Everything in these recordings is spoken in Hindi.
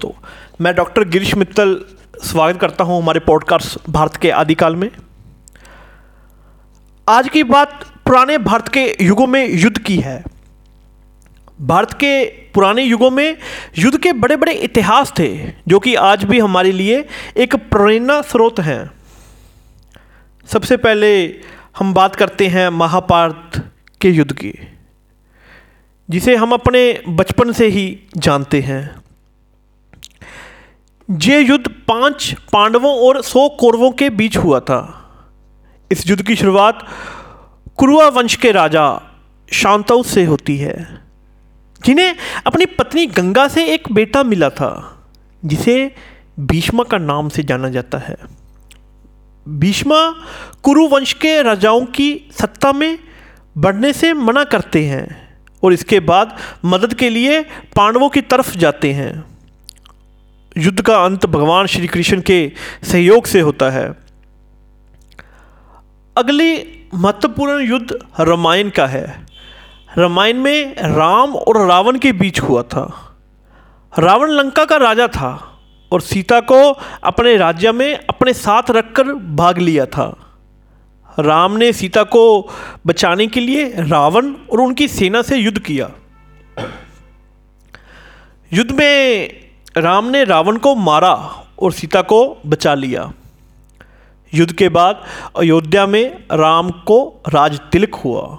दोस्तों, मैं डॉक्टर गिरीश मित्तल स्वागत करता हूँ हमारे पॉडकास्ट भारत के आदिकाल में। आज की बात पुराने भारत के युगों में युद्ध की है। भारत के पुराने युगों में युद्ध के बड़े बड़े इतिहास थे, जो कि आज भी हमारे लिए एक प्रेरणा स्रोत हैं। सबसे पहले हम बात करते हैं महाभारत के युद्ध की, जिसे हम अपने बचपन से ही जानते हैं। ये युद्ध पाँच पांडवों और सौ कौरवों के बीच हुआ था। इस युद्ध की शुरुआत कुरुआ वंश के राजा शांतव से होती है, जिन्हें अपनी पत्नी गंगा से एक बेटा मिला था, जिसे भीष्मा का नाम से जाना जाता है। भीष्मा कुरु वंश के राजाओं की सत्ता में बढ़ने से मना करते हैं और इसके बाद मदद के लिए पांडवों की तरफ़ जाते हैं। युद्ध का अंत भगवान श्री कृष्ण के सहयोग से होता है। अगली महत्वपूर्ण युद्ध रामायण का है। रामायण में राम और रावण के बीच हुआ था। रावण लंका का राजा था और सीता को अपने राज्य में अपने साथ रखकर भाग लिया था। राम ने सीता को बचाने के लिए रावण और उनकी सेना से युद्ध किया। युद्ध में राम ने रावण को मारा और सीता को बचा लिया। युद्ध के बाद अयोध्या में राम को राज तिलक हुआ।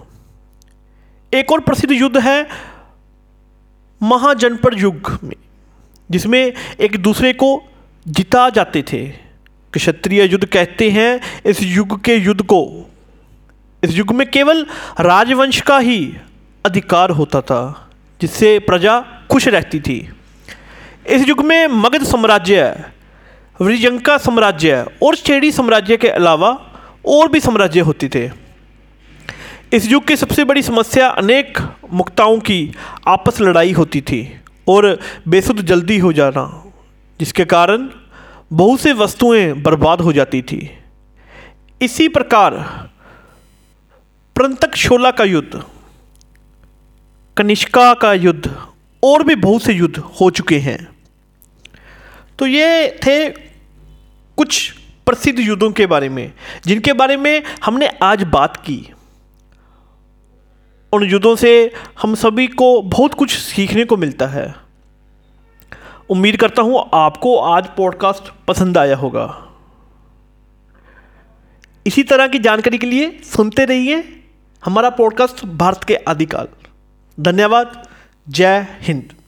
एक और प्रसिद्ध युद्ध है महाजनपद युग में, जिसमें एक दूसरे को जिता जाते थे। क्षत्रिय युद्ध कहते हैं इस युग के युद्ध को। इस युग में केवल राजवंश का ही अधिकार होता था, जिससे प्रजा खुश रहती थी। इस युग में मगध साम्राज्य वृजंका साम्राज्य और चेड़ी साम्राज्य के अलावा और भी साम्राज्य होते थे। इस युग की सबसे बड़ी समस्या अनेक मुक्ताओं की आपस लड़ाई होती थी और बेसुध जल्दी हो जाना, जिसके कारण बहुत से वस्तुएँ बर्बाद हो जाती थी। इसी प्रकार प्रंतक शोला का युद्ध, कनिष्का का युद्ध और भी बहुत से युद्ध हो चुके हैं। तो ये थे कुछ प्रसिद्ध युद्धों के बारे में, जिनके बारे में हमने आज बात की। उन युद्धों से हम सभी को बहुत कुछ सीखने को मिलता है। उम्मीद करता हूँ आपको आज पॉडकास्ट पसंद आया होगा। इसी तरह की जानकारी के लिए सुनते रहिए हमारा पॉडकास्ट भारत के आदिकाल। धन्यवाद। जय हिंद।